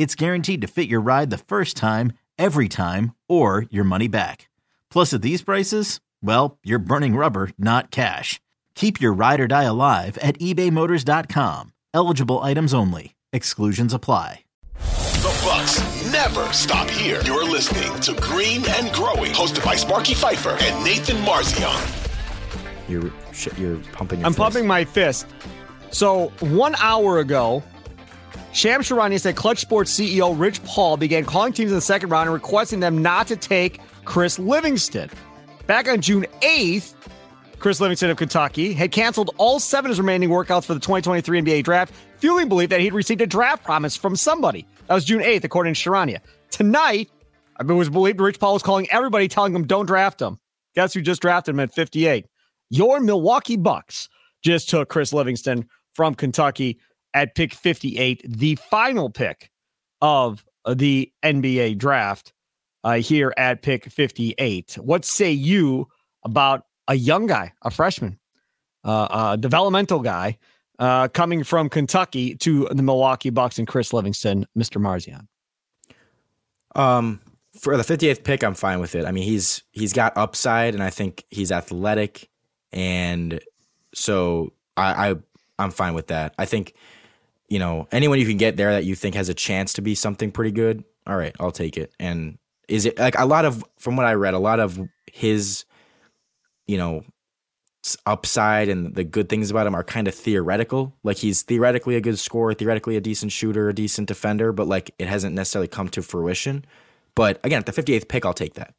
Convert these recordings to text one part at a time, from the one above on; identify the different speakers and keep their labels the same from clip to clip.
Speaker 1: it's guaranteed to fit your ride the first time, every time, or your money back. Plus, at these prices, well, you're burning rubber, not cash. Keep your ride or die alive at ebaymotors.com. Eligible items only. Exclusions apply.
Speaker 2: The Bucks never stop here. You're listening to Green and Growing, hosted by Sparky Fifer and Nathan Marzion.
Speaker 3: You're you're pumping. Your
Speaker 4: I'm
Speaker 3: fist.
Speaker 4: pumping my fist. So one hour ago, Shams Charania said Clutch Sports CEO Rich Paul began calling teams in the second round and requesting them not to take Chris Livingston. Back on June 8th, Chris Livingston of Kentucky had canceled all seven of his remaining workouts for the 2023 NBA draft, fueling belief that he'd received a draft promise from somebody. That was June 8th, according to Charania. Tonight, it was believed Rich Paul was calling everybody, telling them don't draft him. Guess who just drafted him at 58? Your Milwaukee Bucks just took Chris Livingston from Kentucky at pick 58, the final pick of the NBA draft uh, here at pick 58. What say you about a young guy, a freshman, uh, a developmental guy uh, coming from Kentucky to the Milwaukee Bucks and Chris Livingston, Mr. Marzion?
Speaker 3: Um, for the 58th pick, I'm fine with it. I mean, he's he's got upside, and I think he's athletic, and so I, I I'm fine with that. I think you know anyone you can get there that you think has a chance to be something pretty good. All right, I'll take it. And is it like a lot of from what I read, a lot of his, you know, upside and the good things about him are kind of theoretical. Like he's theoretically a good scorer, theoretically a decent shooter, a decent defender, but like it hasn't necessarily come to fruition. But again, at the 58th pick, I'll take that.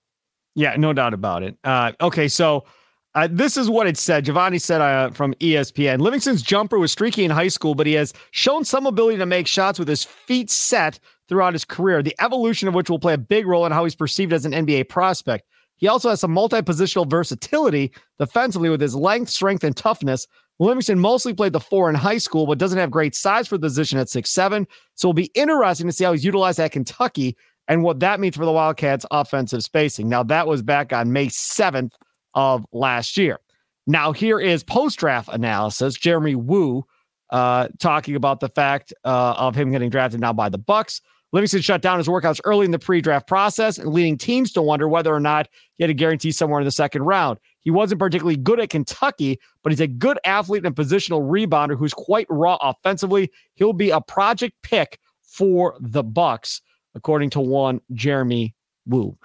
Speaker 4: Yeah, no doubt about it. Uh, okay, so uh, this is what it said. Givony said uh, from ESPN Livingston's jumper was streaky in high school, but he has shown some ability to make shots with his feet set throughout his career, the evolution of which will play a big role in how he's perceived as an NBA prospect. He also has some multi positional versatility defensively with his length, strength, and toughness. Livingston mostly played the four in high school, but doesn't have great size for the position at six seven. So it'll be interesting to see how he's utilized at Kentucky and what that means for the Wildcats' offensive spacing. Now, that was back on May 7th of last year. Now, here is post draft analysis. Jeremy Woo uh, talking about the fact uh, of him getting drafted now by the Bucks. Livingston shut down his workouts early in the pre-draft process, and leading teams to wonder whether or not he had a guarantee somewhere in the second round. He wasn't particularly good at Kentucky, but he's a good athlete and positional rebounder who's quite raw offensively. He'll be a project pick for the Bucks, according to one Jeremy Woo.